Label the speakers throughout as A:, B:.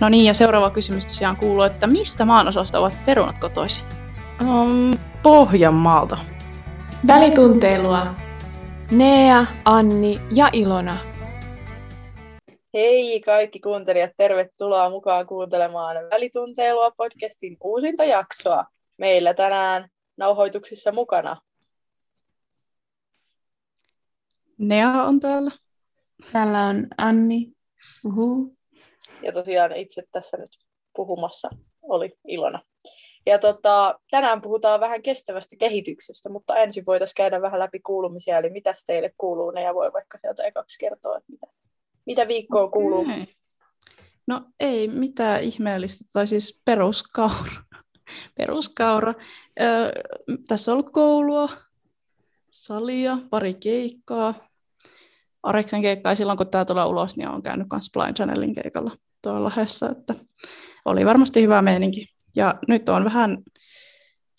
A: No niin, ja seuraava kysymys tosiaan kuuluu, että mistä maanosasta ovat perunat kotoisin?
B: Um, Pohjanmaalta.
C: Välitunteilua. Nea, Anni ja Ilona.
D: Hei kaikki kuuntelijat, tervetuloa mukaan kuuntelemaan Välitunteilua podcastin uusinta jaksoa. Meillä tänään nauhoituksissa mukana.
A: Nea on täällä.
C: Täällä on Anni. Uhu.
D: Ja tosiaan itse tässä nyt puhumassa oli Ilona. Ja tota, tänään puhutaan vähän kestävästä kehityksestä, mutta ensin voitaisiin käydä vähän läpi kuulumisia, eli mitä teille kuuluu, ne ja voi vaikka sieltä ekaksi kertoa, että mitä, mitä viikkoa kuuluu. Okay.
A: No ei mitään ihmeellistä, tai siis peruskaura. peruskaura. Öö, tässä on ollut koulua, salia, pari keikkaa. Areksen keikkaa silloin, kun tämä tulee ulos, niin on käynyt myös Blind Channelin keikalla tuolla Lahdessa, että oli varmasti hyvä meininki. Ja nyt on vähän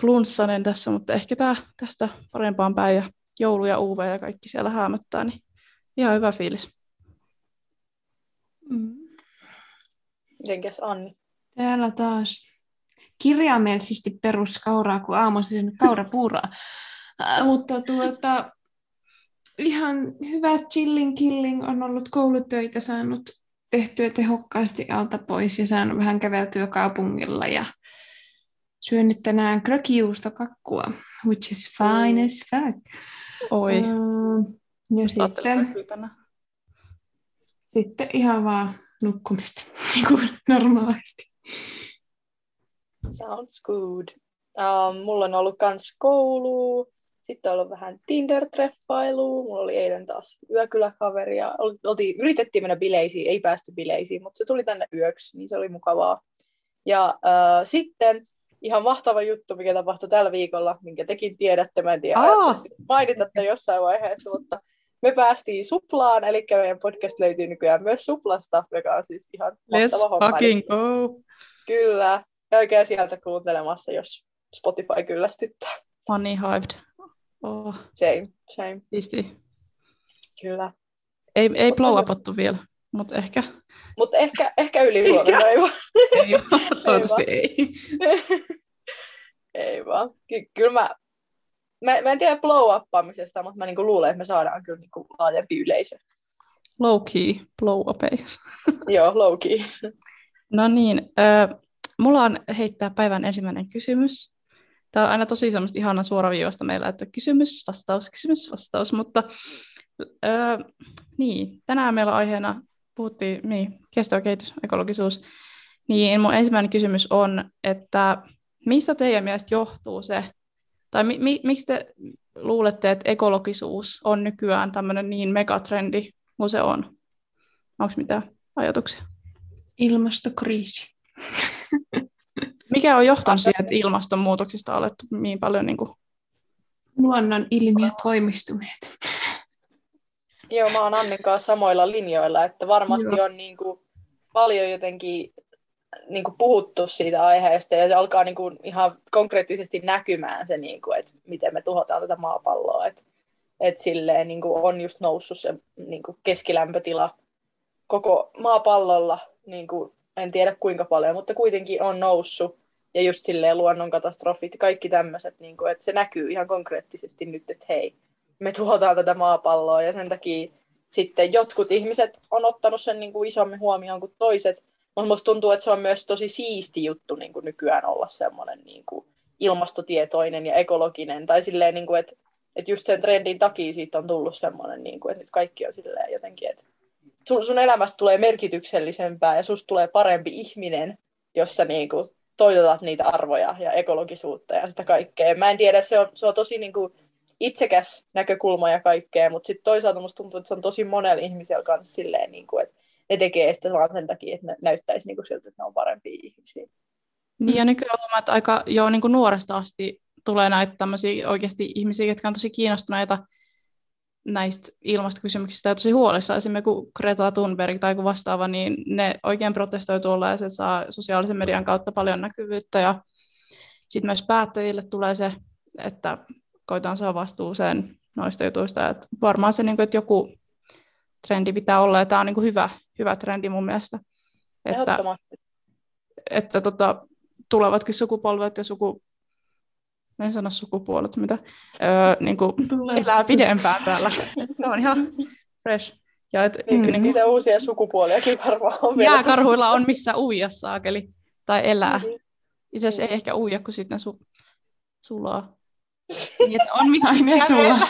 A: flunssainen tässä, mutta ehkä tämä tästä parempaan päin ja joulu ja UV ja kaikki siellä häämöttää, niin ihan hyvä fiilis.
D: Mm. Mitenkäs Anni?
C: Täällä taas kirjaimellisesti peruskauraa, kun aamuisin kaurapuuraa. äh, mutta tuota, ihan hyvä chilling killing on ollut koulutöitä saanut tehtyä tehokkaasti alta pois ja saanut vähän käveltyä kaupungilla ja syönyt tänään kakkua, which is fine mm. as fuck.
A: Oi.
C: Uh, ja sitten, sitten ihan vaan nukkumista, niin kuin normaalisti.
D: Sounds good. Um, mulla on ollut kans koulu, sitten on ollut vähän Tinder-treffailua. Mulla oli eilen taas yökyläkaveri ja oltiin, yritettiin mennä bileisiin, ei päästy bileisiin, mutta se tuli tänne yöksi, niin se oli mukavaa. Ja äh, sitten ihan mahtava juttu, mikä tapahtui tällä viikolla, minkä tekin tiedätte, mä en tiedä, mainitatte jossain vaiheessa, mutta me päästiin Suplaan, eli meidän podcast löytyy nykyään myös Suplasta, joka on siis ihan mahtava
A: Let's homma. fucking go!
D: Kyllä, käykää sieltä kuuntelemassa, jos Spotify kyllästyttää.
A: Money hyped.
D: Oh. Same, same.
A: Siisti.
D: Kyllä.
A: Ei, ei blow vielä, mutta ehkä...
D: Mutta ehkä, ehkä yli ehkä. ei vaan.
A: ei toivottavasti ei.
D: ei vaan. Ky- kyllä mä, mä, mä en tiedä blow uppaamisesta, mutta mä niinku luulen, että me saadaan kyllä niinku laajempi yleisö.
A: Low key blow.
D: Joo, low key.
A: no niin, äh, mulla on heittää päivän ensimmäinen kysymys. Tämä on aina tosi semmoista ihana suoraviivasta meillä, että kysymys, vastaus, kysymys, vastaus, mutta öö, niin, tänään meillä aiheena, puhuttiin niin, kestävä kehitys, ekologisuus, niin mun ensimmäinen kysymys on, että mistä teidän mielestä johtuu se, tai mi, mi, miksi te luulette, että ekologisuus on nykyään tämmöinen niin megatrendi kuin se on? Onko mitään ajatuksia?
C: Ilmastokriisi.
A: Mikä on johtanut siihen, että ilmastonmuutoksista on alettu niin paljon niin kuin...
C: Luonnon ilmiöt voimistuneet.
D: Joo, mä oon Annin kanssa samoilla linjoilla, että varmasti Joo. on niin kuin paljon jotenkin niin kuin puhuttu siitä aiheesta ja se alkaa niin kuin ihan konkreettisesti näkymään se, niin kuin, että miten me tuhotaan tätä maapalloa. Että, että silleen niin kuin on just noussut se niin kuin keskilämpötila koko maapallolla niin kuin en tiedä kuinka paljon, mutta kuitenkin on noussut. Ja just silleen luonnonkatastrofit kaikki tämmöiset, niin kuin, että se näkyy ihan konkreettisesti nyt, että hei, me tuhotaan tätä maapalloa ja sen takia sitten jotkut ihmiset on ottanut sen niin kuin isommin huomioon kuin toiset. Mutta musta tuntuu, että se on myös tosi siisti juttu niin kuin nykyään olla semmoinen niin kuin ilmastotietoinen ja ekologinen. Tai silleen, niin kuin, että, että just sen trendin takia siitä on tullut semmoinen, niin kuin, että nyt kaikki on silleen jotenkin, että sun, sun elämästä tulee merkityksellisempää ja susta tulee parempi ihminen, jos sä niinku toitotat niitä arvoja ja ekologisuutta ja sitä kaikkea. Mä en tiedä, se on, se on tosi niinku itsekäs näkökulma ja kaikkea, mutta sitten toisaalta musta tuntuu, että se on tosi monella ihmisellä kanssa silleen, niinku, että ne tekee sitä vaan sen takia, että ne näyttäisi niinku siltä, että ne on parempia ihmisiä.
A: Niin ja nykyään että aika jo niin kuin nuoresta asti tulee näitä tämmöisiä oikeasti ihmisiä, jotka on tosi kiinnostuneita näistä ilmastokysymyksistä ja tosi huolissa. Esimerkiksi kun Greta Thunberg tai kun vastaava, niin ne oikein protestoi tuolla ja se saa sosiaalisen median kautta paljon näkyvyyttä. Ja sitten myös päättäjille tulee se, että koitaan saa vastuuseen noista jutuista. Et varmaan se, niinku, että joku trendi pitää olla, ja tämä on niinku hyvä, hyvä trendi mun mielestä. Että että tota, tulevatkin sukupolvet ja suku... Mä en sano sukupuolet, mitä. Öö, niin kuin elää pidempään täällä. Et se on ihan fresh. Ja et,
D: Niin,
A: niin kuin,
D: Niitä uusia sukupuoliakin varmaan on vielä.
A: jääkarhuilla on missä uija saakeli tai elää.
D: Niin.
A: Itse asiassa ei ehkä uija, kun sitten ne su- sulaa. Niin, on missä
C: ne sulaa.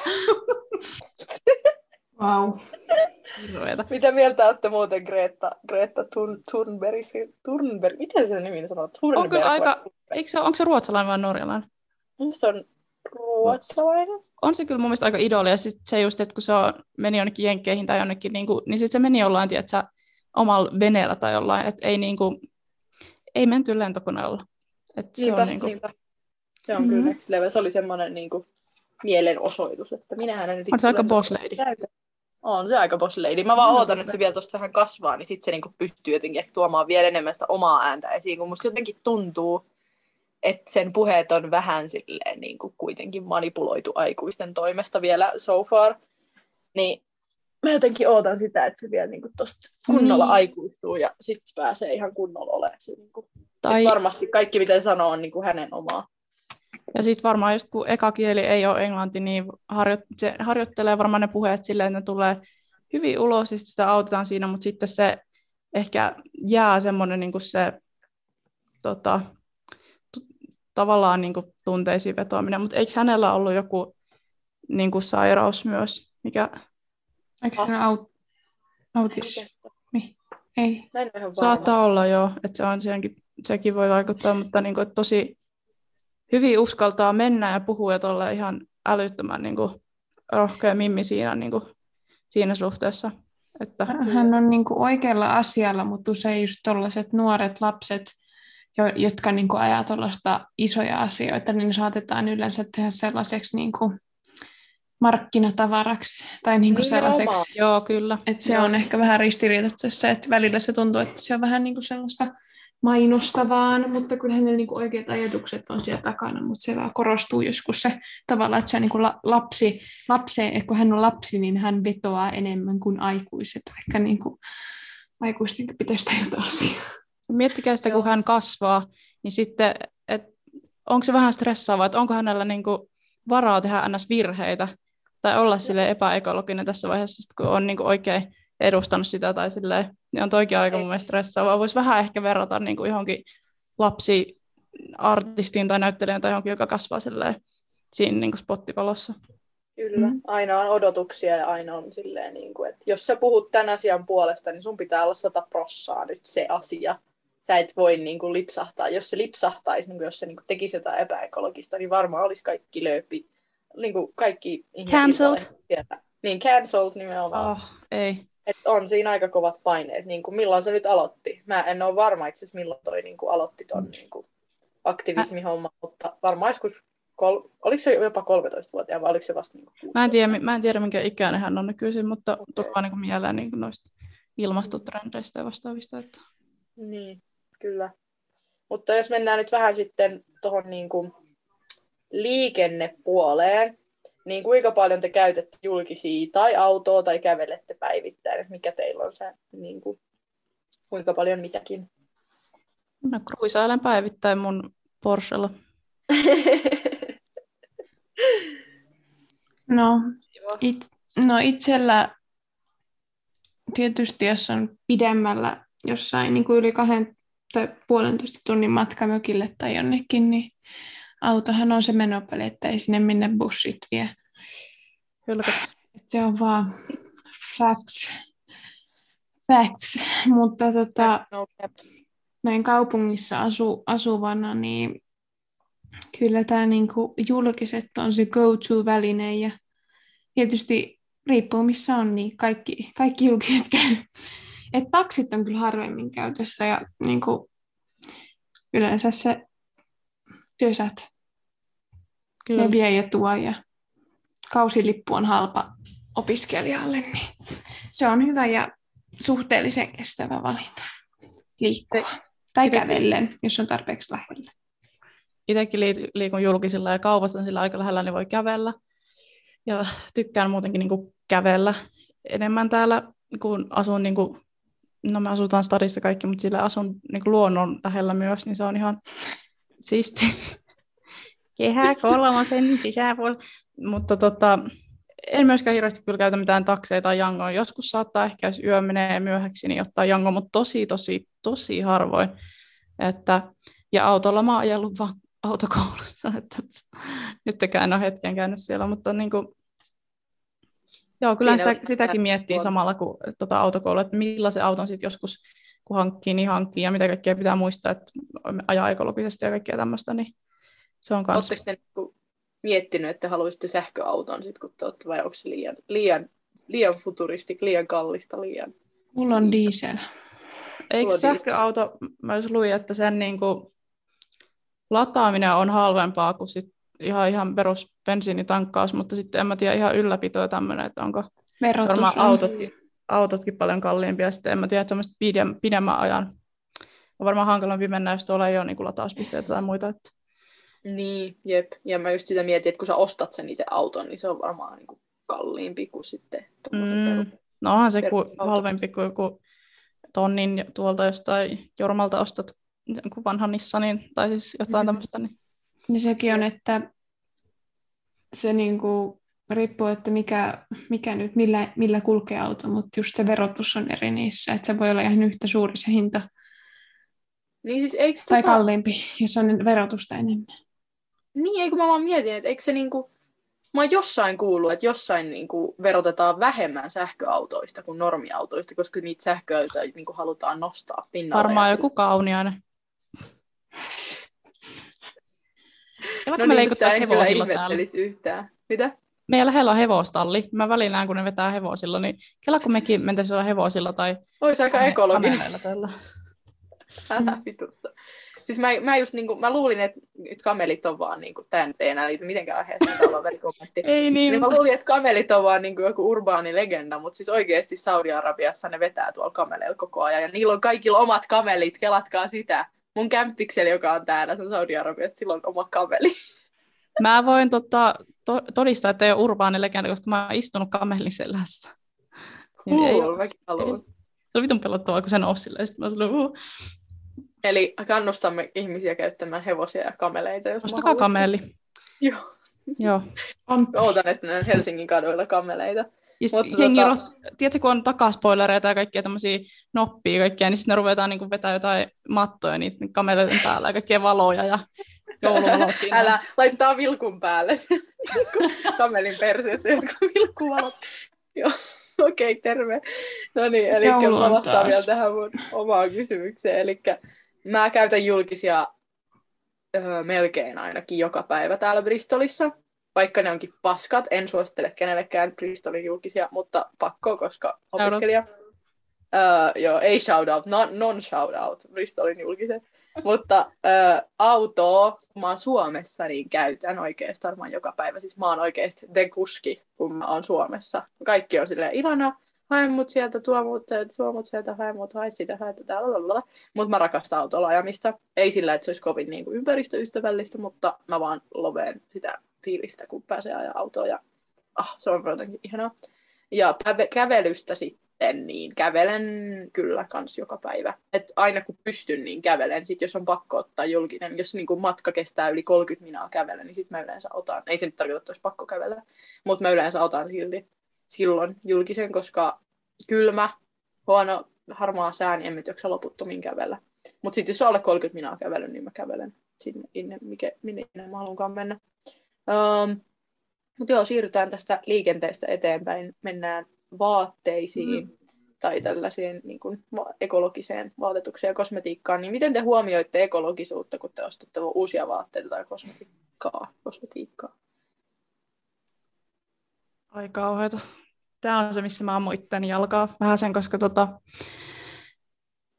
C: Wow.
A: Hirveetä.
D: Mitä mieltä olette muuten Greta, Greta Thun, Thunberg? Thunberg? Miten se nimi sanoo? Thunberg.
A: On kyllä aika, eikö se, onko se ruotsalainen vai norjalainen?
D: Se on ruotsalainen.
A: On se kyllä mun mielestä aika idoli, ja sitten se just, että kun se on, meni jonnekin jenkkeihin tai jonnekin, niin, kuin, niin sitten se meni jollain, tiedätkö, omalla veneellä tai jollain, että ei, niin kuin, ei menty lentokoneella. Et se
D: Niinpä,
A: on niin kuin,
D: niinpä. Se on
C: Mhm.
D: kyllä next level. Se oli semmoinen niin kuin, mielenosoitus, että minähän en nyt
A: on se aika boss lady.
D: On se aika boss lady. Mä vaan
C: On
D: ootan, että se vielä tuosta vähän kasvaa, niin sitten se niinku pystyy jotenkin tuomaan vielä enemmän sitä omaa ääntä esiin, kun musta jotenkin tuntuu, että sen puheet on vähän silleen niin kuin kuitenkin manipuloitu aikuisten toimesta vielä so far. Niin mä jotenkin ootan sitä, että se vielä niin kuin tosta kunnolla
A: Niin.
D: aikuistuu ja sitten pääsee ihan kunnolla olemaan se. Niin kuin,
A: Tai,
D: varmasti kaikki, mitä se sanoo, on niin kuin hänen omaa.
A: ja sitten varmaan just kun eka kieli ei ole englanti, niin harjo, se harjoittelee varmaan ne puheet silleen, että ne tulee hyvin ulos, ja sit sitä autetaan siinä, mutta sitten se ehkä jää semmoinen niin se tota, tavallaan niin kuin tunteisiin vetoaminen, mutta eikö hänellä ollut joku niin kuin sairaus myös, mikä
C: Eikö
D: As-
C: aut- autis? Ei.
A: Saattaa olla jo, että se on senkin, sekin voi vaikuttaa, mutta niin kuin, tosi hyvin uskaltaa mennä ja puhua ja olla ihan älyttömän niin kuin, rohkea mimmi siinä, niin kuin, siinä suhteessa. Että,
C: Hän on niinku oikealla asialla, mutta usein just tollaiset nuoret lapset, jo- jotka niinku ajaa tuollaista isoja asioita, niin ne saatetaan yleensä tehdä sellaiseksi niinku markkinatavaraksi tai niinku
D: Nimenomaan.
C: sellaiseksi.
A: joo, kyllä.
C: Että se
D: Joo.
C: on ehkä vähän ristiriitaista, että välillä se tuntuu, että se on vähän niinku sellaista mainostavaan, mutta kyllä hänellä niinku oikeat ajatukset on siellä takana, mutta se vaan korostuu joskus se tavallaan, että se on niinku la- lapsi, lapseen, että kun hän on lapsi, niin hän vetoaa enemmän kuin aikuiset, vaikka niinku aikuistenkin pitäisi tajuta asiaa.
A: Miettikää sitä,
D: Joo.
A: kun hän kasvaa, niin sitten, että onko se vähän stressaavaa, että onko hänellä niin kuin varaa tehdä ns. virheitä tai olla sille epäekologinen tässä vaiheessa, kun on niin kuin oikein edustanut sitä tai silleen, niin on toikin aika mun mielestä stressaavaa. Voisi vähän ehkä verrata niin kuin johonkin lapsiartistiin tai näyttelijään tai johonkin, joka kasvaa silleen siinä niin kuin spottivalossa.
D: Kyllä,
C: mm.
D: aina on odotuksia ja aina on silleen, niin kuin, että jos sä puhut tämän asian puolesta, niin sun pitää olla sata prossaa nyt se asia. Sä et voi niin kuin, lipsahtaa. Jos se lipsahtaisi, niin kuin, jos se niin kuin, tekisi jotain epäekologista, niin varmaan olisi kaikki lööpi. Niin kuin, kaikki ihmiset
A: Cancelled.
D: Niin, cancelled nimenomaan.
A: Oh, ei.
D: Et on siinä aika kovat paineet. Niin kuin, milloin se nyt aloitti? Mä en ole varma itse asiassa, milloin toi niin kuin, aloitti ton niin kuin, aktivismihomma, mutta varmaan joskus, kol... oliko se jopa 13-vuotiaan vai oliko se vasta niin kuin,
A: Mä en, tiedä, mä en tiedä, minkä ikäinen hän on nykyisin, mutta
D: Okei.
A: tulee niin kuin mieleen niin kuin noista ilmastotrendeistä ja vastaavista. Että...
D: Niin, kyllä. Mutta jos mennään nyt vähän sitten tuohon niin kuin liikennepuoleen, niin kuinka paljon te käytätte julkisia tai autoa tai kävelette päivittäin? Mikä teillä on se, niin kuin, kuinka paljon mitäkin?
A: No kruisailen päivittäin mun Porschella.
C: No, it, no itsellä tietysti, jos on pidemmällä jossain niin kuin yli kahden tai puolentoista tunnin matka mökille tai jonnekin, niin autohan on se menopeli, että ei sinne minne bussit vie. Et Se on vaan facts. Facts. Mutta tota,
D: No,
C: näin kaupungissa asu, asuvana, niin kyllä tämä niinku julkiset on se go-to-väline ja tietysti riippuu missä on, niin kaikki, kaikki julkiset käy. Et taksit on kyllä harvemmin käytössä ja niinku, yleensä se työsät
A: Kyllä.
C: ne vie ja tuo ja kausilippu on halpa opiskelijalle, niin se on hyvä ja suhteellisen kestävä valinta liikkua. Tai
A: Ite-
C: kävellen, jos on tarpeeksi lähellä.
A: Itsekin lii- liikun julkisilla ja kaupat on sillä aika lähellä, niin voi kävellä. Ja tykkään muutenkin niin kuin kävellä enemmän täällä, kun asun niin kuin no me asutaan stadissa kaikki, mutta sillä asun niin kuin luonnon lähellä myös, niin se on ihan siisti. Kehä kolmosen sisäpuolella. Mutta tota, en myöskään hirveästi kyllä käytä mitään takseja tai jangoa. Joskus saattaa ehkä, jos yö menee myöhäksi, niin ottaa jango, mutta tosi, tosi, tosi harvoin. Että, ja autolla mä oon ajellut vaan autokoulussa, että, nytkään en ole hetken käynyt siellä, mutta niin kuin, joo, kyllä sitä, sitäkin miettii tuota. samalla kuin tuota autokoulu, että millaisen auton sitten joskus kun hankkii, niin hankkii ja mitä kaikkea pitää muistaa, että ajaa ekologisesti ja kaikkea tämmöistä, niin se on kanssa.
D: Oletteko te niin miettinyt, että haluaisitte sähköauton, sit, kun te olette, vai onko se liian, liian, liian futuristi, liian kallista, liian...
C: Mulla on diesel.
A: Eikö sähköauto, mä jos luin, että sen niin kuin lataaminen on halvempaa kuin sit ihan, ihan perus bensiinitankkaus, mutta sitten en mä tiedä ihan ylläpitoa tämmöinen, että onko
C: Verotus varmaan
A: on. autotkin, autotkin paljon kalliimpia, sitten en mä tiedä, että pidem, pidemmän ajan on varmaan hankalampi mennä, jos tuolla ei ole niin latauspisteitä tai muita. Että...
D: Niin, jep. Ja mä just sitä mietin, että kun sä ostat sen itse auton, niin se on varmaan niin kuin kalliimpi kuin sitten
A: mm. No onhan se ku, halvempi kuin joku tonnin tuolta jostain Jormalta ostat vanhan Nissanin tai siis jotain mm. tämmöistä. Niin.
C: Niin sekin on, että se niinku riippuu, että mikä, mikä nyt, millä, millä kulkee auto, mutta just se verotus on eri niissä, että se voi olla ihan yhtä suuri se hinta.
D: Niin siis eikö
C: tai tota... kalliimpi, jos on verotusta enemmän.
D: Niin, eikö mä vaan mietin, että eikö se niinku, mä oon jossain kuullut, että jossain niinku verotetaan vähemmän sähköautoista kuin normiautoista, koska niitä sähköautoja niinku halutaan nostaa pinnalle.
A: Varmaan joku kauniainen.
D: no me niin, sitä en kyllä ihmettelisi täällä. yhtään. Mitä?
A: Meillä lähellä on hevostalli. Mä välillä näen, kun ne vetää hevosilla, niin kela kun mekin mentäisiin olla hevosilla tai...
D: Olisi aika ekologinen. Vitussa. Siis mä, mä, just, niin kuin, mä luulin, että nyt kamelit on vaan niin kuin, tämä nyt ei enää liity mitenkään aiheeseen, täällä on välikommentti.
A: ei niin.
D: niin mä luulin, että kamelit on vaan niin kuin, joku urbaani legenda, mutta siis oikeasti Saudi-Arabiassa ne vetää tuolla kameleilla koko ajan. Ja niillä on kaikilla omat kamelit, kelatkaa sitä. Mun kämppikseli, joka on täällä, se on Saudi-Arabiassa, sillä on oma kameli.
A: Mä voin tota, to- todistaa, että ei ole urbaani legenda, koska mä oon istunut kamelin selässä.
D: Cool, ei, mäkin haluan. Se
A: on vitun pelottavaa, kun se nousi silleen. Sitten mä sanoin, uh.
D: Eli kannustamme ihmisiä käyttämään hevosia ja kameleita. Jos
A: Ostakaa kameli.
D: Joo.
A: Joo.
D: Ootan, että näen Helsingin kaduilla kameleita.
A: Mutta jengi tota... tiedätkö, kun on takaspoilereita ja kaikkia tämmöisiä noppia kaikkia, niin sitten ne ruvetaan niin vetää jotain mattoja niitä kameleiden päällä ja kaikkia valoja ja jouluvalot
D: siinä. Älä laittaa vilkun päälle kamelin perseessä jotkut vilkkuvalot. Joo. Okei, okay, terve. No niin, eli mä vastaan vielä tähän mun omaan kysymykseen. Eli mä käytän julkisia öö, melkein ainakin joka päivä täällä Bristolissa. Vaikka ne onkin paskat, en suosittele kenellekään Bristolin julkisia, mutta pakko, koska opiskelija. Öö, joo, ei shout out, non, non shout out Bristolin julkiset. Mutta ö, autoa, kun mä oon Suomessa, niin käytän oikeastaan varmaan joka päivä. Siis mä oon oikeasti the kuski, kun mä oon Suomessa. Kaikki on silleen, Ilana, hae mut sieltä, tuo mut, tuo mut sieltä, hae mut, hae sitä, hae tätä, Mutta mä rakastan autolla ajamista. Ei sillä, että se olisi kovin niin kuin ympäristöystävällistä, mutta mä vaan loveen sitä fiilistä, kun pääsee ajaa autoa. Ja ah, se on jotenkin ihanaa. Ja kävelystä sitten sitten, niin kävelen kyllä kans joka päivä. Et aina kun pystyn, niin kävelen. Sitten jos on pakko ottaa julkinen, jos niin kuin matka kestää yli 30 minaa kävellä, niin sitten mä yleensä otan. Ei se nyt tarkoita, että olisi pakko kävellä, mutta mä yleensä otan silti silloin julkisen, koska kylmä, huono, harmaa sää, niin en nyt jaksa loputtomiin kävellä. Mutta sitten jos on alle 30 minaa kävelen, niin mä kävelen sinne, minne, mikä, minne mä haluankaan mennä. Um, mutta joo, siirrytään tästä liikenteestä eteenpäin. Mennään vaatteisiin mm. tai tällaisiin niin kuin, ekologiseen vaatetukseen ja kosmetiikkaan, niin miten te huomioitte ekologisuutta, kun te ostatte uusia vaatteita tai kosmetiikkaa? kosmetiikkaa?
A: Ai kauheeta. Tämä on se, missä mä ammun itteni jalkaa vähän sen, koska tota,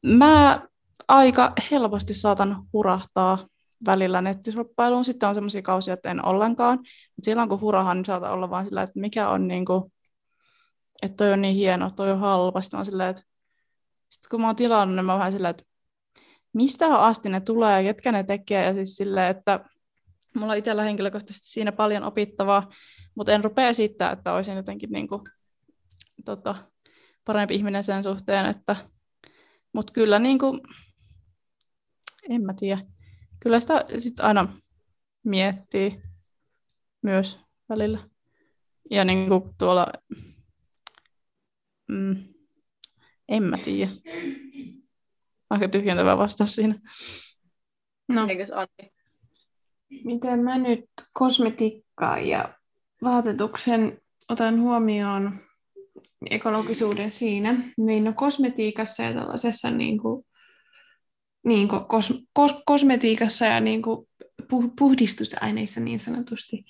A: mä aika helposti saatan hurahtaa välillä nettisoppailuun. Sitten on sellaisia kausia, että en ollenkaan. Mutta silloin kun hurahan, niin saatan olla vain sillä, että mikä on niin kuin, että toi on niin hieno, toi on halpa. Sitten mä silleen, että sitten kun mä oon tilannut, niin mä oon vähän silleen, että mistä asti ne tulee ja ketkä ne tekee. Ja siis silleen, että mulla on itsellä henkilökohtaisesti siinä paljon opittavaa, mutta en rupea esittää, että olisin jotenkin niin kuin, tota, parempi ihminen sen suhteen, että Mutta kyllä niin kuin, en mä tiedä. Kyllä sitä sitten aina miettii myös välillä. Ja niin kuin tuolla, mm, en mä tiedä. Aika tyhjentävä vastaus siinä.
C: No,
D: Eikös Anni?
C: Miten mä nyt kosmetiikkaa ja vaatetuksen otan huomioon ekologisuuden siinä, niin no kosmetiikassa ja tällaisessa niin kuin, niin kuin kos, kos, kosmetiikassa ja niin kuin puh, puhdistusaineissa niin sanotusti,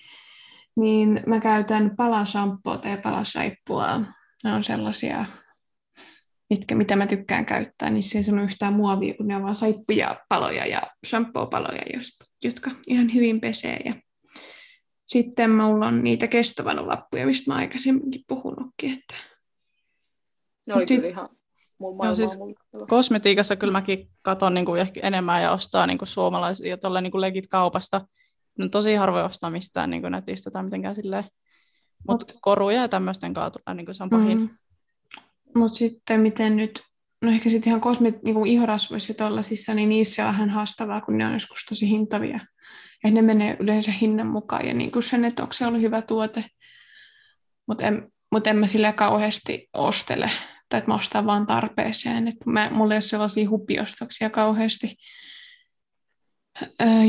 C: niin mä käytän palashampoota ja palasaippua. Ne on sellaisia, mitkä, mitä mä tykkään käyttää, niin se ei sano yhtään muovia, kun ne on vaan saippuja paloja ja shampoo-paloja, jotka ihan hyvin pesee. Ja sitten mulla on niitä kestovanulappuja, mistä mä aikaisemminkin puhunutkin, että
D: Ne oli
C: Mut sit-
D: kyllä ihan mun maailmaa.
A: siis-. Kosmetiikassa kyllä mäkin katon niin kuin ehkä enemmän ja ostaa niin kuin suomalaisia tuolla niin kuin legit kaupasta. No, tosi harvoin ostaa mistään niin kuin netistä tai mitenkään silleen. Mutta koruja ja tämmöisten kautta niin kuin se on pahin. Mm.
C: Mm. Mutta sitten miten nyt, no ehkä sitten ihan kosmet, niin kuin ihorasvoissa ja tollasissa, niin niissä on vähän haastavaa, kun ne on joskus tosi hintavia. Ja ne menee yleensä hinnan mukaan. Ja niin kuin sen, että onko se ollut hyvä tuote. Mutta en, mut en mä sille kauheasti ostele. Tai että mä ostan vaan tarpeeseen. Että mä, mulla ei ole sellaisia hupiostoksia kauheasti.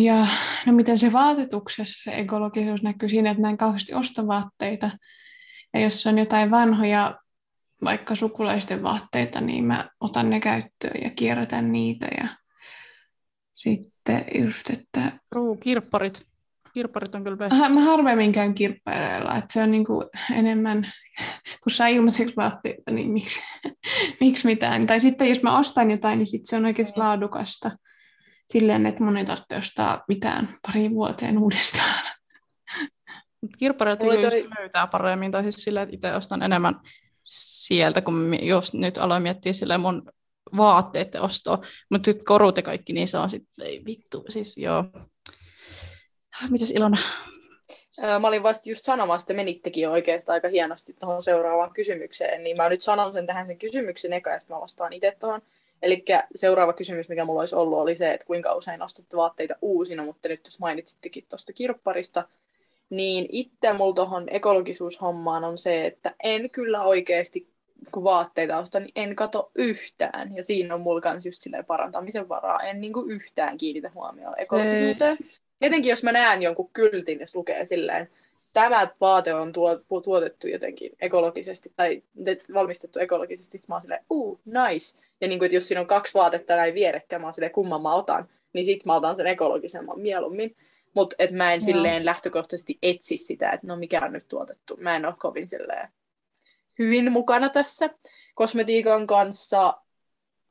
C: Ja no miten se vaatetuksessa se ekologisuus näkyy siinä, että mä en kauheasti osta vaatteita. Ja jos on jotain vanhoja vaikka sukulaisten vaatteita, niin mä otan ne käyttöön ja kierrätän niitä. Ja sitten just, että
A: Ruu, kirpparit. Kirpparit on kyllä best.
C: Aha, mä harvemmin käyn kirppareilla, että se on niinku enemmän, kun saa ilmaiseksi vaatteita, niin miksi, miksi mitään. Tai sitten jos mä ostan jotain, niin sit se on oikeasti laadukasta. Silleen, että mun ei tarvitse ostaa mitään pari vuoteen uudestaan.
D: Oli
A: just löytää paremmin, tai siis silleen, että itse ostan enemmän sieltä, kun jos nyt aloin miettiä silleen mun vaatteiden ostoa, mutta nyt korut ja kaikki, niin se on sitten, ei vittu, siis joo. Mitäs Ilona?
D: Mä olin vasta just sanomassa, että menittekin oikeastaan aika hienosti tuohon seuraavaan kysymykseen, niin mä nyt sanon sen tähän sen kysymyksen eka, ja sitten mä vastaan itse tuohon. Eli seuraava kysymys, mikä mulla olisi ollut, oli se, että kuinka usein ostatte vaatteita uusina, mutta nyt jos mainitsittekin tuosta kirpparista, niin itse mulla tuohon ekologisuushommaan on se, että en kyllä oikeasti, kun vaatteita ostan, niin en kato yhtään. Ja siinä on mulla kans just silleen parantamisen varaa. En niinku yhtään kiinnitä huomioon ekologisuuteen. Etenkin jos mä näen jonkun kyltin, jos lukee silleen, tämä vaate on tuo, tuotettu jotenkin ekologisesti tai te- valmistettu ekologisesti, mä oon silleen, uu, nice. Ja niin kuin, että jos siinä on kaksi vaatetta näin vierekkäin, mä oon silleen, kumman mä otan, niin sit mä otan sen ekologisemman mieluummin. Mutta et mä en
A: Joo.
D: silleen lähtökohtaisesti etsi sitä, että no mikä on nyt tuotettu. Mä en ole kovin silleen hyvin mukana tässä. Kosmetiikan kanssa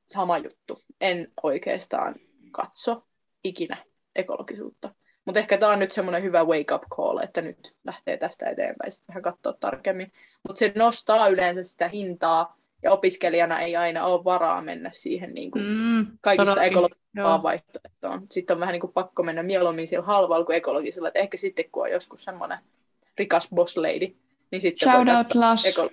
D: sama juttu. En oikeastaan katso ikinä ekologisuutta. Mutta ehkä tämä on nyt semmoinen hyvä wake-up call, että nyt lähtee tästä eteenpäin sitten vähän katsoa tarkemmin. Mutta se nostaa yleensä sitä hintaa, ja opiskelijana ei aina ole varaa mennä siihen niin kuin
A: Mm,
D: kaikista
A: todellakin,
D: ekologisempaan
A: joo.
D: vaihtoehtoon. Sitten on vähän niin kuin pakko mennä mieluummin sillä halvalla kuin ekologisella. Et ehkä sitten, kun on joskus semmoinen rikas boss lady, niin sitten
C: Shout out Lush.
D: ekolo-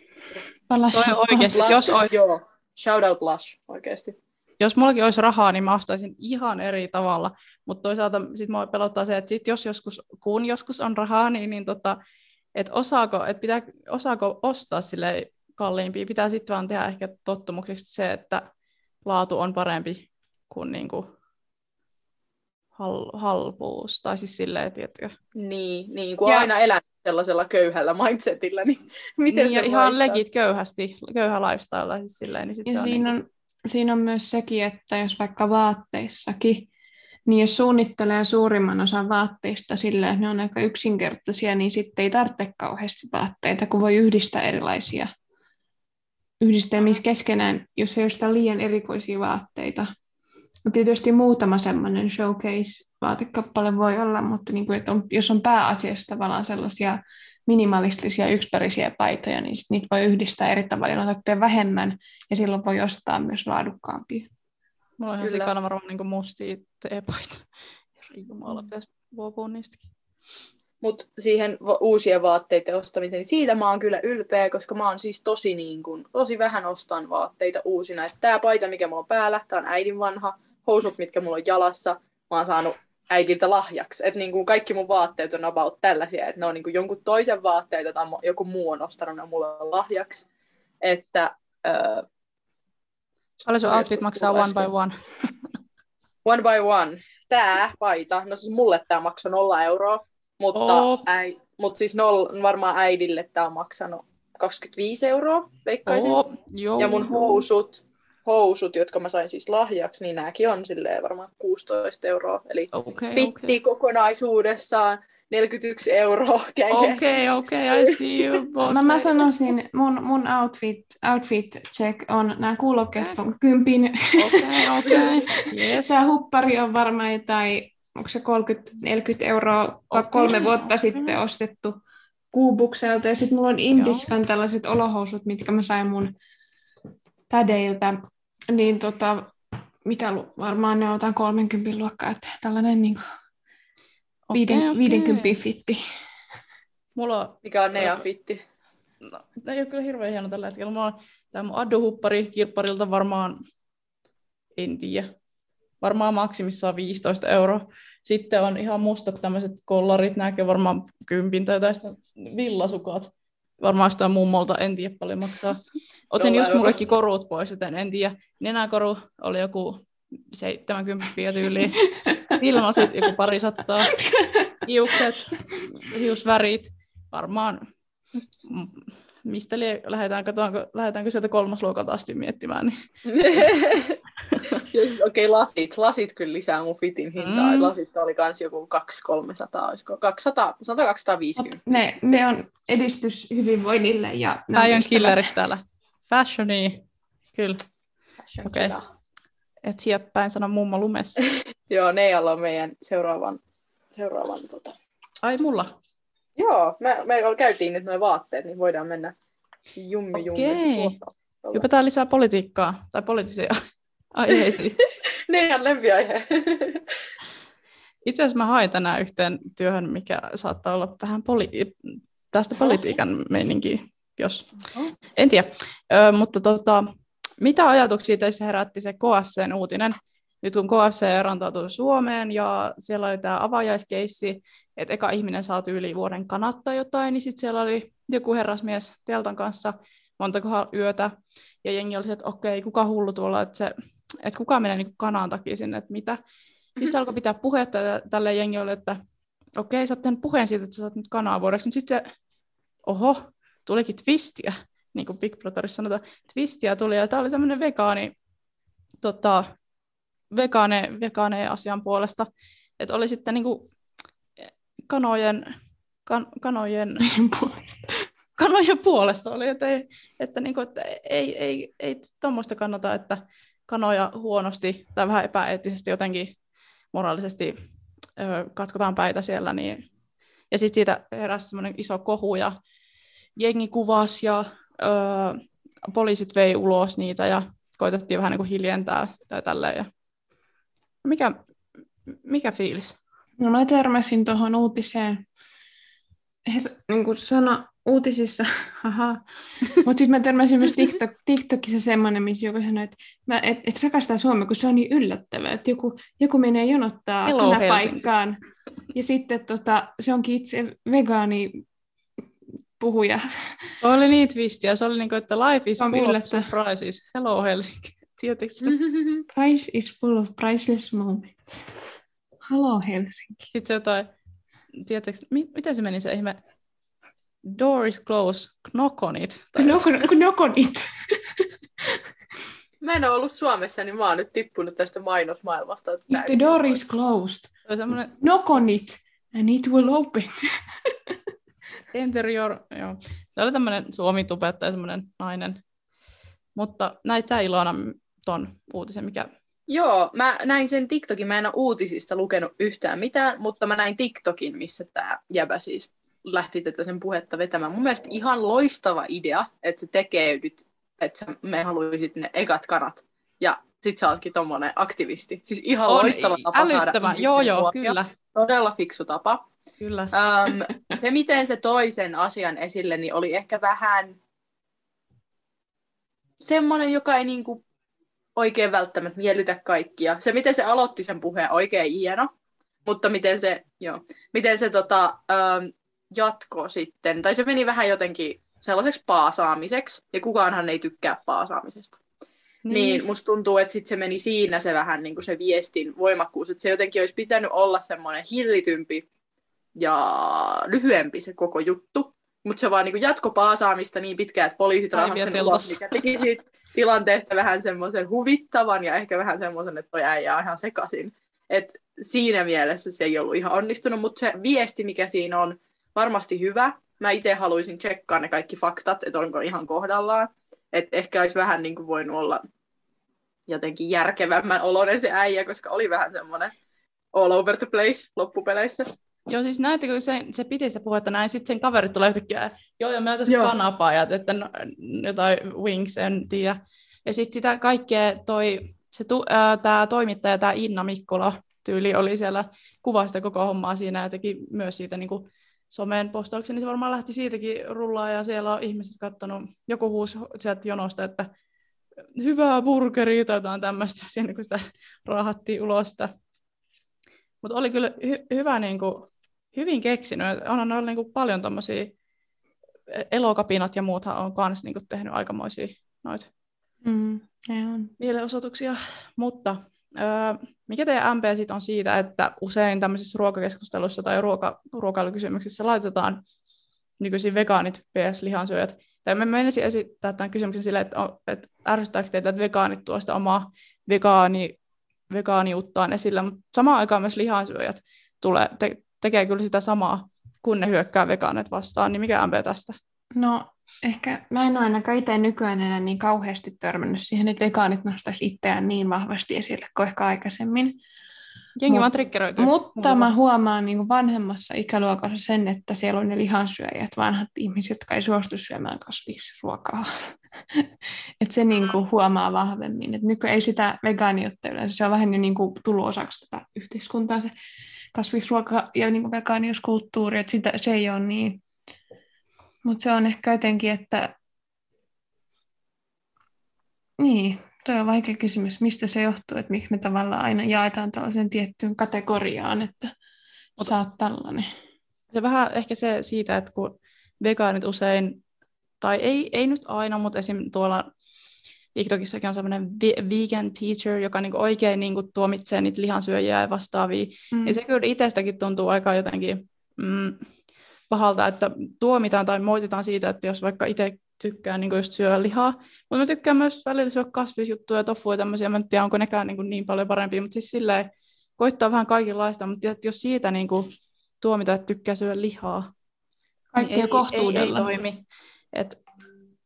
C: Palas-
A: Toi on oikeasti,
D: Lush,
A: jos, ois,
D: Joo, shout out Lush oikeasti.
A: jos mullakin olisi rahaa, niin mä ostaisin ihan eri tavalla. Mutta toisaalta sit mua pelottaa se, että sit jos joskus, kun joskus on rahaa, niin, niin tota, et osaako, et pitää, osaako ostaa sille kalliimpia. Pitää sitten vaan tehdä ehkä tottumuksesta se, että laatu on parempi kuin niinku hal, halpuus. Tai siis silleen, tiedätkö?
D: Niin, niin kuin
C: Ja-
D: aina elän sellaisella köyhällä mindsetillä, niin miten
A: niin,
D: se
A: ja ihan
D: vaikuttaa?
A: legit köyhästi, köyhä lifestyle. Siis silleen, niin sit
C: Ja
A: se on
C: siinä,
A: niinku,
C: on, siinä on myös sekin, että jos vaikka vaatteissakin, niin jos suunnittelee suurimman osan vaatteista silleen, että ne on aika yksinkertaisia, niin sitten ei tarvitse kauheasti vaatteita, kun voi yhdistää erilaisia yhdistelmissä keskenään, jos ei ole sitä liian erikoisia vaatteita. No tietysti muutama semmoinen showcase-vaatekappale voi olla, mutta niin kuin, että on, jos on pääasiassa tavallaan sellaisia minimalistisia yksipärisiä paitoja, niin sit niitä voi yhdistää eri tavalla, ja tarvitsee vähemmän, ja silloin voi ostaa myös laadukkaampia.
A: mulla on ihan sikana varmaan niinku mustia teepaita. Herra Jumala, pitäisi luopua niistäkin.
D: Mutta siihen va- uusien vaatteiden ostamiseen, niin siitä mä oon kyllä ylpeä, koska mä oon siis tosi, niin kun, tosi vähän ostan vaatteita uusina. Että tää paita, mikä mulla on päällä, tää on äidin vanha. Housut, mitkä mulla on jalassa, mä oon saanut äidiltä lahjaksi. Että niin kaikki mun vaatteet on about tällaisia, että ne on niin jonkun toisen vaatteita tai joku muu on ostanut ne mulle lahjaksi. Että öö,
A: Paljon sun outfit maksaa one by one?
D: one by one. Tää paita, no siis mulle tää maksoi nolla euroa, mutta,
A: Oh.
D: äi, mutta siis noll, varmaan äidille tää on maksanut 25 euroa, veikkaisin.
A: Oo, joo,
D: Ja mun
A: joo.
D: housut, housut, jotka mä sain siis lahjaksi, niin nääkin on silleen varmaan 16 euroa. Eli
A: Okei,
D: pitti
A: okei.
D: kokonaisuudessaan 41 euroa.
A: Okei, okei, I see you, boss.
C: No mä sanoisin, mun, mun outfit, outfit check on, nämä kuulokkeet on kympin.
A: Okei, okei. Yes.
C: Tämä huppari on varmaan jotain, onko se 30-40 euroa, okay. Kolme vuotta
A: okei.
C: sitten ostettu kuubukselta. Ja sitten mulla on Indiskan tällaiset olohousut, mitkä mä sain mun tädeiltä. Niin tota, mitä lu- varmaan ne on jotain 30 luokkaa, että tällainen niin
A: Okei,
C: viiden,
A: okei.
C: 50 fitti.
A: Mulla on,
D: Mikä on Nea Fitti.
A: no, ei ole kyllä hirveän hieno tällä hetkellä. Mulla on tämä mun addohuppari kirpparilta varmaan, en tiedä, varmaan maksimissaan 15 euroa. Sitten on ihan mustat tämmöiset kollarit, nämäkin on varmaan kympin tai jotain villasukat. Varmaan sitä mummolta, en tiedä paljon maksaa. Otin just kaikki korut pois, joten en tiedä. Nenäkoru oli joku 70 tyyliin. Ilmasit joku pari sattaa. Hiukset, hiusvärit, varmaan mistä lähdetään, katsotaanko, lähdetäänkö sieltä kolmasluokalta asti miettimään. Niin.
D: siis okei, okay, lasit. Lasit kyllä lisää mun fitin hintaa.
A: Mm.
D: Lasit oli kans joku 200-300, olisiko 200, sanotaan 250.
C: Ne, ne on edistys hyvinvoinnille. Ja ne on
A: killerit täällä. Fashioni, kyllä.
D: Fashion
A: Okei.
D: killer.
A: Et sielläpäin sano mummo lumessa.
D: Joo, Neijalla on meidän seuraavan, seuraavan tota.
A: Ai mulla.
D: Joo, me, me käytiin nyt noin vaatteet, niin voidaan mennä jummi jummi.
A: Okei.
D: tuolla.
A: Hypätään lisää politiikkaa tai poliittisia aiheisiin.
D: Neijan lempiaihe.
A: Itse asiassa mä hain tänään yhteen työhön, mikä saattaa olla vähän poli- tästä politiikan meininkiä, jos... En tiedä. Ö, mutta tota, mitä ajatuksia teissä herätti se KFCn uutinen? Nyt kun KFC rantautui Suomeen ja siellä oli tämä avajaiskeissi, että eka ihminen saa yli vuoden kanattaa jotain, niin sitten siellä oli joku herrasmies teltan kanssa montakohan yötä, ja jengi oli se, että okei, kuka hullu tuolla, että, se, että kuka menee niin kanaan takia sinne, että mitä. Sitten se alkoi pitää puhetta tälle jengille, että okei, sä oot tehnyt puheen siitä, että sä saat nyt kanaa vuodeksi, mutta sitten se, oho, tulikin twistiä, niin kuin Big Brotherissa sanotaan, twistiä tuli, ja tämä oli semmoinen vegaani, tota, vegaane, vegaane asian puolesta, että oli sitten niin kuin kanojen, kan, kanojen
C: puolesta.
A: kanojen puolesta oli, että ei, että, niin kuin, että ei, ei, ei tuommoista kannata, että kanoja huonosti tai vähän epäeettisesti jotenkin moraalisesti ö, katkotaan päitä siellä. Niin. Ja sitten siitä heräsi semmoinen iso kohu ja jengi kuvasi ja ö, poliisit vei ulos niitä ja koitettiin vähän niin kuin hiljentää tai tälleen. Ja... Mikä, mikä fiilis?
C: No mä törmäsin tuohon uutiseen. He niin kuin uutisissa, haha. Mutta sitten mä törmäsin myös TikTok, TikTokissa semmoinen, missä joku sanoi, että mä, et, et rakastaa Suomea, kun se on niin yllättävää, että joku, joku menee jonottaa
A: Hello,
C: paikkaan. Ja sitten tota, se onkin itse vegaani puhuja.
A: Se oli niin twistiä. Se oli niin kuin, että life is
C: On
A: full of surprises. Hello Helsinki. Tietysti.
C: Price is full of priceless moments. Hello Helsinki.
A: Sitten se jotain, tiedätkö, mi- miten se meni se ihme? Door is closed, knock on it. Tai
C: Kun nokonit.
D: Mä en ole ollut Suomessa, niin mä oon nyt tippunut tästä mainosmaailmasta.
C: If the door is closed,
A: se on semmoinen
C: knock on it and it will open.
A: enter your, joo. Se oli tämmöinen suomi-tubettaja, semmoinen nainen. Mutta näit sä Ilona ton uutisen, mikä...
D: Joo, mä näin sen TikTokin. Mä en ole uutisista lukenut yhtään mitään, mutta mä näin TikTokin, missä tämä jäbä siis lähti tätä sen puhetta vetämään. Mun mielestä ihan loistava idea, että se tekee nyt, että sä, me haluaisit ne ekat kanat. Ja sit sä ootkin tommonen aktivisti. Siis ihan
A: On
D: loistava tapa saada
A: älyttömän,
D: ihmisten
A: joo joo,
D: huomio.
A: kyllä.
D: Todella fiksu tapa.
A: Kyllä.
D: Um, se, miten se toi sen asian esille, niin oli ehkä vähän semmoinen, joka ei niinku oikein välttämättä miellytä kaikkia. Se, miten se aloitti sen puheen, oikein hieno, mutta miten se, joo, miten se tota, um, jatko sitten, tai se meni vähän jotenkin sellaiseksi paasaamiseksi, ja kukaanhan ei tykkää paasaamisesta. Niin, niin musta tuntuu, että sit se meni siinä se vähän niin kuin se viestin voimakkuus, että se jotenkin olisi pitänyt olla semmoinen hillitympi ja lyhyempi se koko juttu, mutta se vaan niin jatko paasaamista niin pitkään, että poliisit raahasivat sen ulos, mikä teki siitä tilanteesta vähän semmoisen huvittavan ja ehkä vähän semmoisen, että toi äijä on ihan sekaisin. Et siinä mielessä se ei ollut ihan onnistunut, mutta se viesti, mikä siinä on, varmasti hyvä. Mä itse haluaisin tsekkaa ne kaikki faktat, että onko ihan kohdallaan. Että ehkä olisi vähän niin kuin voinut olla jotenkin järkevämmän oloinen se äijä, koska oli vähän semmoinen all over the place loppupeleissä.
A: Joo, siis näette, kun se, se piti sitä puhetta näin, sitten sen kaverit tulee yhtäkkiä, joo, ja mä tässä kanapajat, että no, jotain wings, en tiedä. Ja sitten sitä kaikkea toi, se tu, äh, tämä toimittaja, tämä Inna Mikkola tyyli oli siellä kuvasta koko hommaa siinä ja teki myös siitä niin kuin, somen postauksen, niin se varmaan lähti siitäkin rullaa ja siellä on ihmiset katsonut, joku huusi sieltä jonosta, että hyvää burgeria tai jotain tämmöistä, siinä kun sitä raahattiin ulosta. Mutta oli kyllä hy- hyvä, niin kuin, hyvin keksinyt. On ollut niin kuin, paljon tommosia elokapinat ja muuthan on myös niin kuin, tehnyt aikamoisia noita
C: mm,
A: mielenosoituksia. Mutta mikä teidän MP sit on siitä, että usein tämmöisissä ruokakeskusteluissa tai ruoka, ruokailukysymyksissä laitetaan nykyisin vegaanit vs. lihansyöjät. Tai mä menisin esittää tämän kysymyksen silleen, että, että ärsyttääkö teitä, että vegaanit tuo sitä omaa vegaani, vegaaniuttaan esille, mutta samaan aikaan myös lihansyöjät tulee, te, tekee kyllä sitä samaa, kun ne hyökkää vegaanit vastaan, niin mikä MP tästä?
C: No ehkä mä en ole ainakaan itse nykyään enää niin kauheasti törmännyt siihen, että vegaanit nostaisi itseään niin vahvasti esille kuin ehkä aikaisemmin.
A: Jengi vaan triggeröityy.
C: Mutta mä huomaan niin vanhemmassa ikäluokassa sen, että siellä on ne lihansyöjät, vanhat ihmiset, jotka ei suostu syömään kasvisruokaa. että se niin kuin huomaa vahvemmin. Et nyky ei sitä vegaaniutta yleensä, se on vähän jo niin kuin tullut osaksi tätä yhteiskuntaa se kasvisruoka ja niin kuin vegaaniuskulttuuri, että sitä, se ei ole niin mutta se on ehkä jotenkin, että niin, tuo on vaikea kysymys, mistä se johtuu, että miksi me tavallaan aina jaetaan tällaisen tiettyyn kategoriaan, että Mut, sä oot tällainen.
A: Se vähän ehkä se siitä, että kun vegaanit usein, tai ei, ei nyt aina, mutta esim. tuolla TikTokissakin on semmoinen vegan teacher, joka niinku oikein niinku tuomitsee niitä lihansyöjiä ja vastaavia. Mm. Ja se kyllä itsestäkin tuntuu aika jotenkin mm, pahalta, että tuomitaan tai moititaan siitä, että jos vaikka itse tykkään niin just syödä lihaa, mutta mä tykkään myös välillä syödä kasvisjuttuja, tofua ja tämmöisiä, mä en tiedä, onko nekään niin, niin paljon parempia, mutta siis silleen koittaa vähän kaikenlaista, mutta jos siitä niin kuin tuomita, että tykkää syödä lihaa,
C: Kaikkea niin ei, kohtuudella.
A: Ei, ei toimi. Et,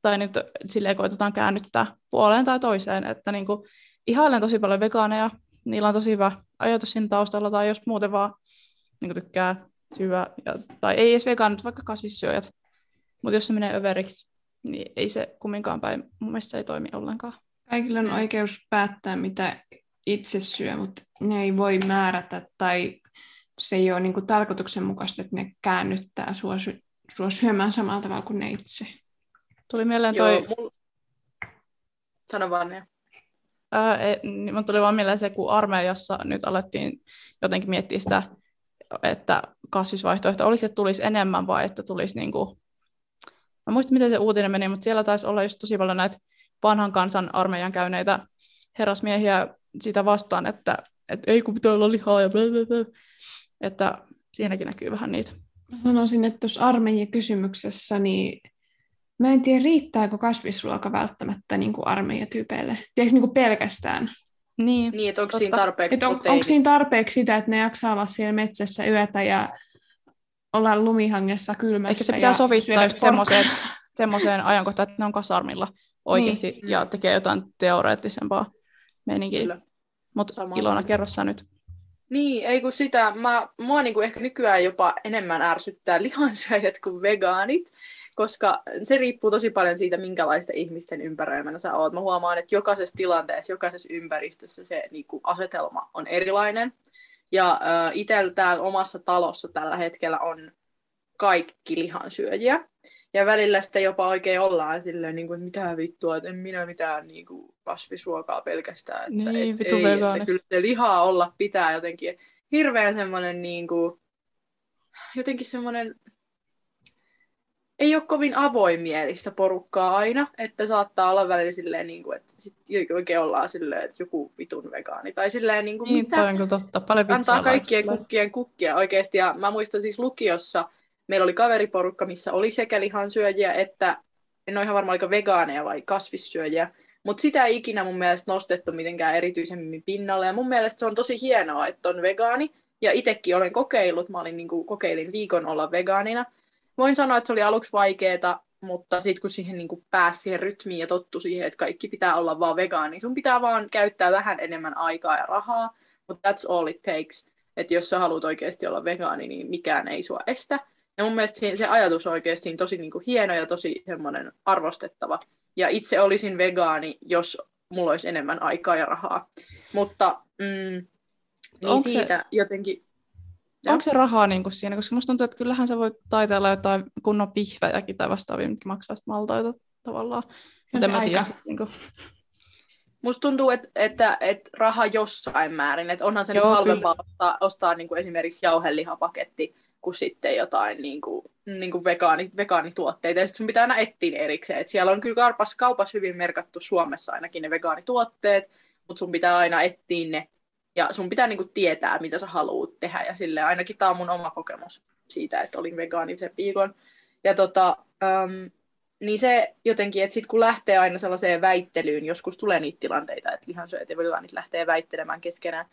A: tai nyt silleen koitetaan käännyttää puoleen tai toiseen, että niin kuin, ihailen tosi paljon vegaaneja, niillä on tosi hyvä ajatus siinä taustalla, tai jos muuten vaan niin tykkää syö, ja, tai ei edes vegaanit, vaikka kasvissyöjät. Mutta jos se menee överiksi, niin ei se kumminkaan päin, mun mielestä se ei toimi ollenkaan.
C: Kaikilla on oikeus päättää, mitä itse syö, mutta ne ei voi määrätä tai se ei ole niin kuin tarkoituksenmukaista, että ne käännyttää sua, sy- sua syömään samalla tavalla kuin ne itse.
A: Tuli mieleen toi... Joo, mul...
D: Sano vaan ne.
A: E, niin tuli vaan mieleen se, kun armeijassa nyt alettiin jotenkin miettiä sitä että kasvisvaihtoehto, oliko se tulisi enemmän vai että tulisi niin kuin, mä muistan miten se uutinen meni, mutta siellä taisi olla just tosi paljon näitä vanhan kansan armeijan käyneitä herrasmiehiä sitä vastaan, että, että ei kun pitää olla lihaa ja blah. että siinäkin näkyy vähän niitä.
C: Mä sanoisin, että tuossa armeijan kysymyksessä, niin mä en tiedä, riittääkö kasvisruoka välttämättä niin armeijatyypeille. Tiedätkö niin pelkästään?
D: Niin, niin että onko siinä tarpeeksi
C: että on, onko siinä tarpeeksi sitä, että ne jaksaa olla siellä metsässä yötä ja olla lumihangessa kylmässä.
A: Ehkä se pitää sovittaa just semmoiseen, semmoiseen ajankohtaan, että ne on kasarmilla oikeasti niin. ja tekee jotain teoreettisempaa meininkiä. Mutta Ilona, kerro sä nyt.
D: Niin, ei kun sitä, mä, mua niinku ehkä nykyään jopa enemmän ärsyttää lihansyöjät kuin vegaanit koska se riippuu tosi paljon siitä, minkälaista ihmisten ympäröimänä sä oot. Mä huomaan, että jokaisessa tilanteessa, jokaisessa ympäristössä se niin kuin, asetelma on erilainen. Ja äh, itsellä täällä omassa talossa tällä hetkellä on kaikki lihansyöjiä. Ja välillä sitten jopa oikein ollaan silleen, niin kuin, että mitä vittua, että en minä mitään niin kuin, kasvisruokaa pelkästään. Että,
A: Niin,
D: et,
A: vitu
D: ei, että kyllä se lihaa olla pitää jotenkin hirveän semmoinen niin kuin, jotenkin semmoinen ei ole kovin avoimielistä porukkaa aina, että saattaa olla välillä silleen, niin kuin, että sit oikein ollaan silleen, että joku vitun vegaani. Tai silleen, niin kuin,
A: Niin,
D: mitä?
A: toi on kyllä totta. Paljon
D: antaa kaikkien
A: laitetaan.
D: kukkien kukkia oikeasti. Ja mä muistan siis lukiossa, meillä oli kaveriporukka, missä oli sekä lihansyöjiä että, en ole ihan varma, oliko vegaaneja vai kasvissyöjiä, mutta sitä ei ikinä mun mielestä nostettu mitenkään erityisemmin pinnalle. Ja mun mielestä se on tosi hienoa, että on vegaani. Ja itsekin olen kokeillut, mä olin, niin kuin, kokeilin viikon olla vegaanina. Voin sanoa, että se oli aluksi vaikeeta, mutta sitten kun siihen niin kuin pääsi siihen rytmiin ja tottu siihen, että kaikki pitää olla vaan vegaani, sun pitää vaan käyttää vähän enemmän aikaa ja rahaa, mutta that's all it takes. Että jos sä haluat oikeasti olla vegaani, niin mikään ei sua estä. Ja mun mielestä se ajatus on oikeasti tosi niin kuin hieno ja tosi arvostettava. Ja itse olisin vegaani, jos mulla olisi enemmän aikaa ja rahaa. Mutta mm, niin
A: Onko se-
D: siitä jotenkin... Joo.
A: Onko se rahaa niin kuin siinä? Koska musta tuntuu, että kyllähän sä voit taiteella jotain kunnon pihvejäkin tai vastaavia, mitkä maksaa sit maltaita tavallaan. Mutta
C: se
A: en mä tiedä, sit, niin kuin...
D: Musta tuntuu, että, että, että raha jossain määrin, että onhan se
A: Joo,
D: nyt halvempaa ostaa, ostaa niin kuin esimerkiksi jauhelihapaketti kuin sitten jotain niin kuin, niin kuin vegaani, vegaanituotteita. Ja sitten sun pitää aina etsiä erikseen. Et siellä on kyllä kaupassa, kaupassa hyvin merkattu Suomessa ainakin ne vegaanituotteet, mutta sun pitää aina etsiä ne. Ja sun pitää niin kuin tietää, mitä sä haluat tehdä. Ja sille ainakin tämä on mun oma kokemus siitä, että olin vegaani sen viikon. Ja tota, um, niin se jotenkin, että sitten kun lähtee aina sellaiseen väittelyyn, joskus tulee niitä tilanteita, että lihansyöjät ja vegaanit lähtee väittelemään keskenään.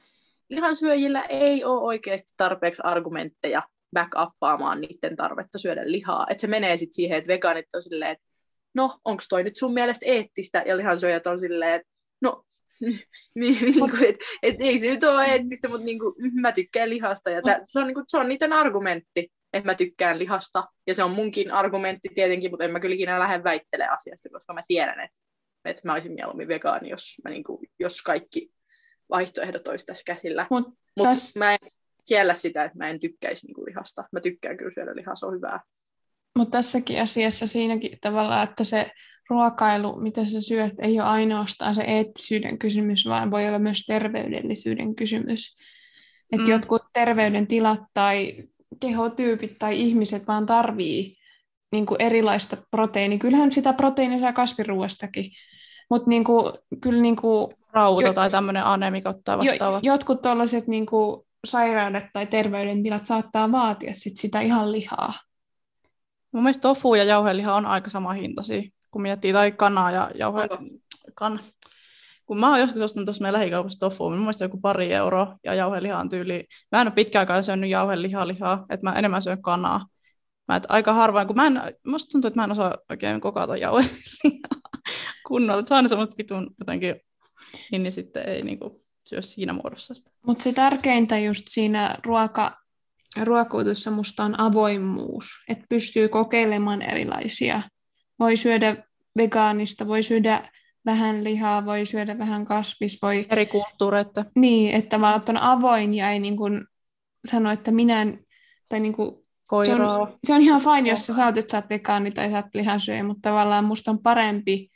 D: Lihansyöjillä ei ole oikeasti tarpeeksi argumentteja backuppaamaan niiden tarvetta syödä lihaa. Että se menee sitten siihen, että vegaanit on silleen, että no, onko toi nyt sun mielestä eettistä? Ja lihansyöjät on silleen, että no, niinku, että et, ei se nyt ole eettistä, mutta niinku, mä tykkään lihasta. Ja tä, se, on, niinku, se on niiden argumentti, että mä tykkään lihasta. Ja se on munkin argumentti tietenkin, mutta en mä kyllä ikinä lähde väittelemään asiasta, koska mä tiedän, että, että mä olisin mieluummin vegaani, jos, mä niinku, jos kaikki vaihtoehdot olisi tässä käsillä.
C: Mut
D: Mutta
C: Täs-
D: mä en kiellä sitä, että mä en tykkäisi niinku lihasta. Mä tykkään kyllä syödä lihaa, se on hyvää.
C: Mutta tässäkin asiassa siinäkin tavalla, että se ruokailu, mitä sä syöt, ei ole ainoastaan se eettisyyden kysymys, vaan voi olla myös terveydellisyyden kysymys. Että
A: Mm.
C: jotkut terveydentilat tai kehotyypit tai ihmiset vaan tarvii niin kuin erilaista proteiinia. Kyllähän sitä proteiinia saa kasviruoastakin, mutta niin kuin, kyllä niin kuin
A: Rauta
C: Jo-
A: tai tämmöinen anemikot tai
C: jo,
A: vastaava.
C: jotkut tällaiset niin kuin sairaudet tai terveydentilat saattaa vaatia sit sitä ihan lihaa.
A: Mun mielestä tofu ja jauheliha on aika sama hintaisia, kun miettii, tai kanaa ja jauhe... Kan... Kun mä oon joskus ostanut tuossa meidän lähikaupassa tofua, mun mielestä joku pari euroa, ja jauheliha on tyyli... Mä en ole pitkään aikaa syönyt jauhelihaa lihaa, että mä enemmän syön kanaa. Mä et aika harvoin, kun mä en, musta tuntuu, että mä en osaa oikein kokata jauhelihaa kunnolla. Se on aina semmoista vitun jotenkin, niin, niin sitten ei niinku syö siinä muodossa sitä.
C: Mutta se tärkeintä just siinä ruoka, ruokailussa musta on avoimuus, että pystyy kokeilemaan erilaisia. Voi syödä vegaanista, voi syödä vähän lihaa, voi syödä vähän kasvis, voi...
A: Eri kulttuureita.
C: Niin, että että on avoin ja ei niin kuin sano, että minä en, tai niin kuin, se, on, se on ihan fine, jos sä sanot, että sä oot vegaani tai sä oot lihansyöjä, mutta tavallaan musta on parempi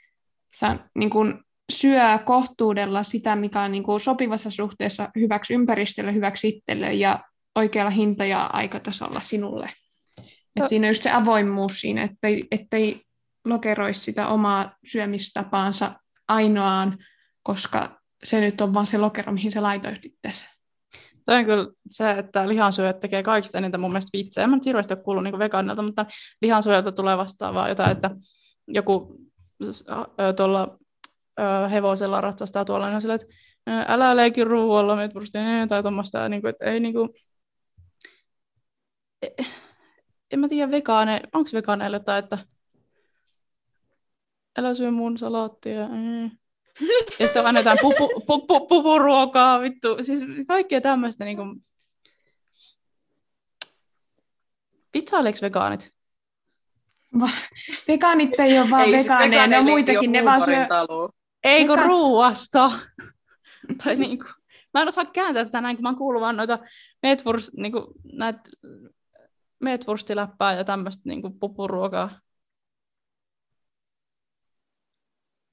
C: sä, niin kuin, syö kohtuudella sitä, mikä on niin kuin, sopivassa suhteessa hyväksi ympäristölle, hyväksi itselle ja oikealla hinta- ja aikatasolla sinulle. Et
A: No.
C: siinä on just se avoimuus siinä, ettei, ettei lokeroisi sitä omaa syömistapaansa ainoaan, koska se nyt on vaan se lokero, mihin se laitoit itseäsi.
A: Toi on kyllä se, että lihansyöjät tekee kaikista eniten mun mielestä vitsejä. En mä nyt hirveästi ole kuullut niin vegaanilta, mutta lihansyöjältä tulee vastaavaa jotain, että joku ö, tuolla ö, hevosella ratsastaa tuolla, niin on silleen, että älä leiki ruualla, meitä purusti, tai tuommoista, niin kuin, että ei niin kuin, en mä tiedä vegaane, onko vegaaneille jotain, että älä syö mun salaattia. Mm. Ja sitten annetaan pupu, pupu, pupuruokaa, vittu. Siis kaikkea tämmöistä niin kuin... Pizzaileeko vegaanit?
C: Vegaanit ei ole vaan
D: Ei, siis
C: vegaaneja, ne on muitakin, ne vaan syö...
D: huumorintalua.
A: Ei kun
C: Vega-
A: ruuasta. tai niin kuin, Mä en osaa kääntää tätä näin, kun mä oon kuullut vaan noita metwurst, niin kuin, näitä ja tämmöistä niin kuin pupuruokaa.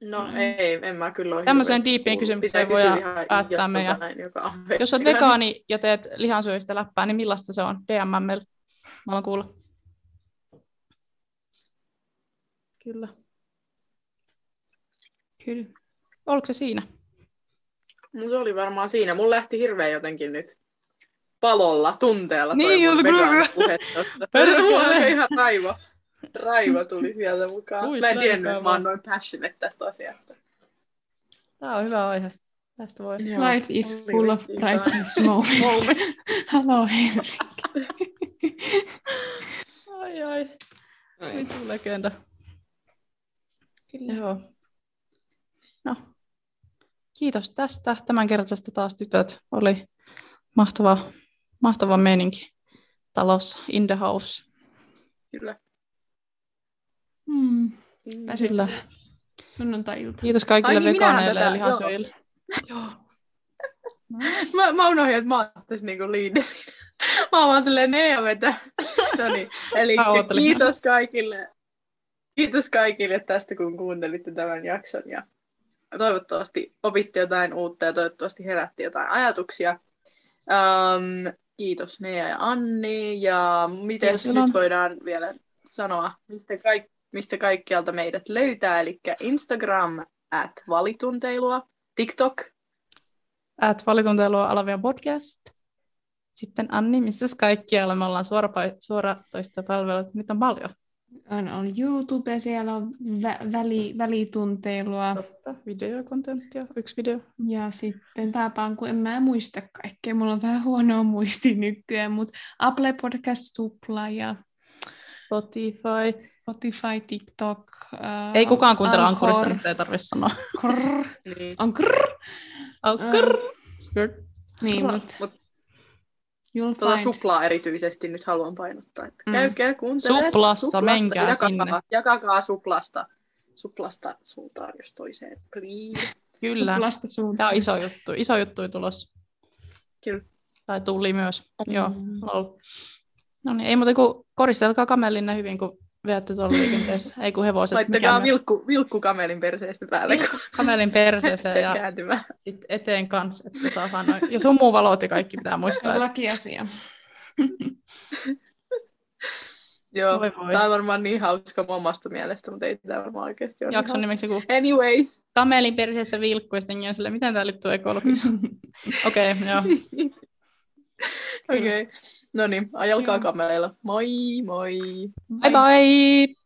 D: No ei, en mä kyllä ole
A: Tämmöiseen diippiin
D: kuullut.
A: kysymykseen
D: ihan
A: päättää meidän-
D: näin, joka on
A: Jos olet vegaani ja teet lihansyöistä läppää, niin millaista se on? DM meille. Mä haluan kuulla. Kyllä. Kyllä. Oliko se siinä?
D: Mun se oli varmaan siinä. Mun lähti hirveän jotenkin nyt palolla, tunteella toi
A: Niin,
D: mun. Mulla ihan raivo. Raivo tuli sieltä mukaan.
A: Ui,
D: Mä en tiennyt, että mä oon noin passionate tästä asiasta.
A: Tämä on hyvä aihe. Tästä voi.
D: Joo.
C: Life is
D: Oli
C: full of priceless moments. Hello Helsinki.
A: Ai ai. Vitu legenda.
C: Kyllä.
A: Joo. No. Kiitos tästä. Tämänkertaisesta taas tytöt. Oli mahtava, mahtava meininki talossa, in the house.
D: Kyllä.
C: Hmm.
A: Kyllä.
C: Sunnuntai-ilta.
A: Kiitos kaikille
D: Ai niin,
A: vegaaneille ja lihansyöjille. Joo.
D: Mä, mä unohdin, että mä oon tässä niinku leaderin. Mä oon vaan silleen ne ja vetä. No niin, eli kiitos kaikille. Kiitos kaikille tästä, kun kuuntelitte tämän jakson. Ja toivottavasti opitte jotain uutta ja toivottavasti herätti jotain ajatuksia. Um, kiitos Nea ja Anni. Ja miten nyt
A: Ilon.
D: voidaan vielä sanoa, mistä, kaik- mistä kaikkialta meidät löytää. Eli Instagram at valitunteilua, TikTok
A: At valitunteilua alavia podcast. Sitten Anni, missä kaikkialla me ollaan suora, suoratoista palveluita. Nyt on paljon.
C: On, on YouTube, siellä on vä- väli, välitunteilua.
A: Totta, videokontenttia, yksi video.
C: Ja sitten pääpaan, kun en mä muista kaikkea. Mulla on vähän huonoa muisti nykyään, mutta Apple Podcast, Supla ja
A: Spotify.
C: Spotify, TikTok. Ää,
A: Ei kukaan kuuntele Ankurista, niin sitä ei tarvitse sanoa.
C: Krrr,
D: Niin.
C: Anchor.
A: Skirt.
C: Niin,
A: Krrr.
C: mutta
D: Mut
C: you'll
D: Tuota
C: find.
D: suplaa erityisesti nyt haluan painottaa. Että
C: Mm.
D: käykää kuuntelemaan
A: Suplassa, menkää
D: jakakaa,
A: sinne.
D: Jakakaa suplasta, suplasta suuntaan jos toiseen. Please.
A: Kyllä.
C: Suplasta
A: Tämä
C: suuntaan.
A: on iso juttu. Iso juttu tulos.
D: Kyllä.
A: Tai tuli myös.
C: Mm.
A: Joo. Lol. No niin, ei muuta kuin koristelkaa kamelinne hyvin, kun veätte tuolla liikenteessä. Ei kun hevoset.
D: Laittakaa vilkku, vilkku kamelin perseestä päälle, kun
A: Kamelin perseeseen ja
D: kääntymään.
A: sit eteen kanssa, että saadaan noin. Ja sumuvalot ja kaikki pitää muistaa. että-
C: Lakiasia.
D: Joo,
A: Voi voi.
D: tämä on varmaan niin hauska mun omasta mielestä, mutta ei tämä varmaan oikeasti ole.
A: Jakson
D: niin
A: nimeksi joku.
D: Anyways.
A: kamelin perseessä vilkku, ja sitten silleen, miten tämä liittyy ekologiseen. Okei, okay, joo.
D: Okei. Okay. No niin, ajelkaa
C: Joo.
D: kameleilla. Moi moi.
A: Bye bye!